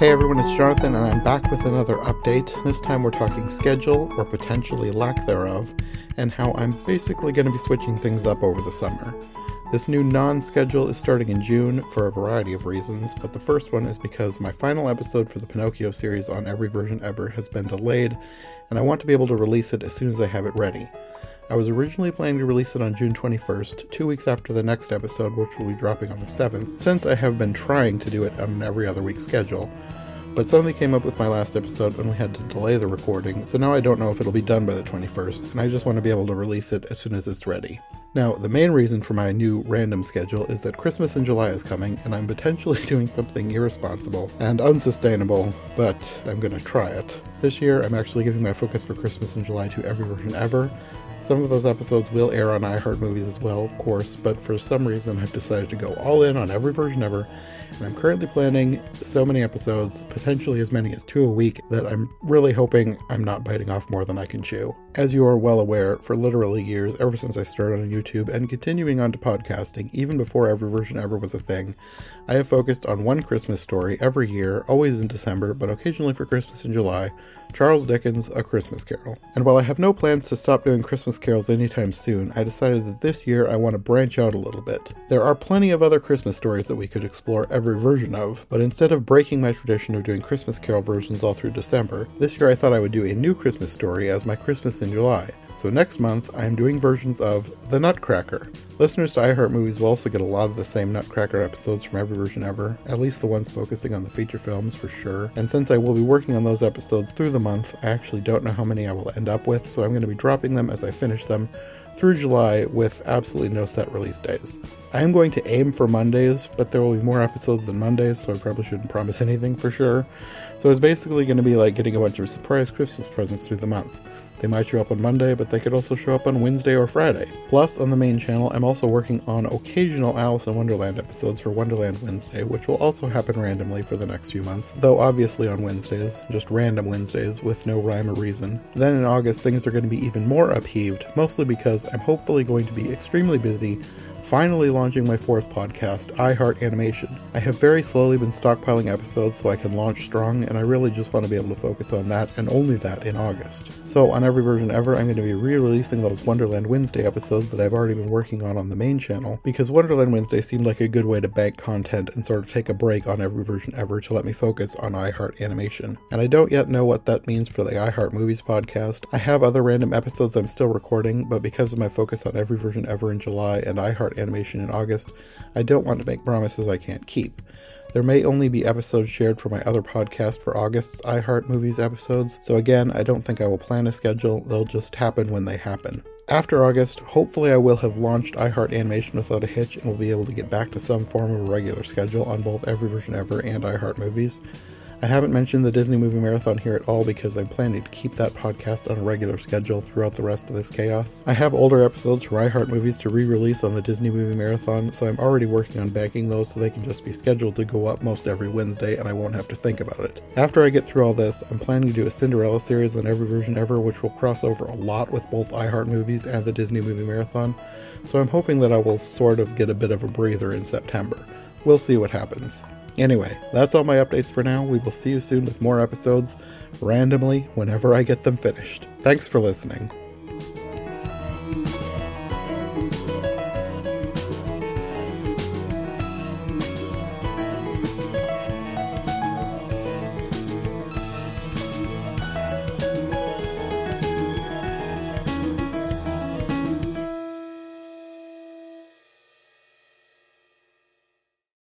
Hey everyone, it's Jonathan, and I'm back with another update. This time we're talking schedule, or potentially lack thereof, and how I'm basically going to be switching things up over the summer. This new non schedule is starting in June for a variety of reasons, but the first one is because my final episode for the Pinocchio series on every version ever has been delayed, and I want to be able to release it as soon as I have it ready. I was originally planning to release it on June 21st, two weeks after the next episode, which will be dropping on the 7th, since I have been trying to do it on an every other week schedule. But something came up with my last episode and we had to delay the recording, so now I don't know if it'll be done by the 21st, and I just want to be able to release it as soon as it's ready. Now, the main reason for my new random schedule is that Christmas in July is coming, and I'm potentially doing something irresponsible and unsustainable, but I'm gonna try it. This year, I'm actually giving my focus for Christmas in July to every version ever, some of those episodes will air on iHeartMovies as well, of course, but for some reason I've decided to go all in on every version ever, and I'm currently planning so many episodes, potentially as many as two a week, that I'm really hoping I'm not biting off more than I can chew. As you are well aware, for literally years, ever since I started on YouTube and continuing on to podcasting, even before every version ever was a thing, I have focused on one Christmas story every year, always in December, but occasionally for Christmas in July Charles Dickens' A Christmas Carol. And while I have no plans to stop doing Christmas carols anytime soon, I decided that this year I want to branch out a little bit. There are plenty of other Christmas stories that we could explore every version of, but instead of breaking my tradition of doing Christmas Carol versions all through December, this year I thought I would do a new Christmas story as my Christmas in July. So next month, I am doing versions of The Nutcracker. Listeners to iHeart Movies will also get a lot of the same Nutcracker episodes from every version ever, at least the ones focusing on the feature films for sure. And since I will be working on those episodes through the month, I actually don't know how many I will end up with, so I'm going to be dropping them as I finish them through July with absolutely no set release days. I am going to aim for Mondays, but there will be more episodes than Mondays, so I probably shouldn't promise anything for sure. So it's basically going to be like getting a bunch of surprise Christmas presents through the month. They might show up on Monday, but they could also show up on Wednesday or Friday. Plus, on the main channel, I'm also working on occasional Alice in Wonderland episodes for Wonderland Wednesday, which will also happen randomly for the next few months, though obviously on Wednesdays, just random Wednesdays with no rhyme or reason. Then in August, things are going to be even more upheaved, mostly because I'm hopefully going to be extremely busy finally launching my fourth podcast, iHeart Animation. I have very slowly been stockpiling episodes so I can launch strong, and I really just want to be able to focus on that and only that in August. So, on every version ever, I'm going to be re releasing those Wonderland Wednesday episodes that I've already been working on on the main channel, because Wonderland Wednesday seemed like a good way to bank content and sort of take a break on every version ever to let me focus on iHeart Animation. And I don't yet know what that means for the iHeart Movies podcast. I have other random episodes I'm still recording, but because of my focus on every version ever in July and iHeart animation in August, I don't want to make promises I can't keep. There may only be episodes shared for my other podcast for August's iHeart Movies episodes, so again, I don't think I will plan a schedule, they'll just happen when they happen. After August, hopefully I will have launched iHeart Animation without a hitch and will be able to get back to some form of a regular schedule on both Every Version Ever and iHeart Movies. I haven't mentioned the Disney Movie Marathon here at all because I'm planning to keep that podcast on a regular schedule throughout the rest of this chaos. I have older episodes for iHeart Movies to re release on the Disney Movie Marathon, so I'm already working on banking those so they can just be scheduled to go up most every Wednesday and I won't have to think about it. After I get through all this, I'm planning to do a Cinderella series on every version ever, which will cross over a lot with both iHeart Movies and the Disney Movie Marathon, so I'm hoping that I will sort of get a bit of a breather in September. We'll see what happens. Anyway, that's all my updates for now. We will see you soon with more episodes randomly whenever I get them finished. Thanks for listening.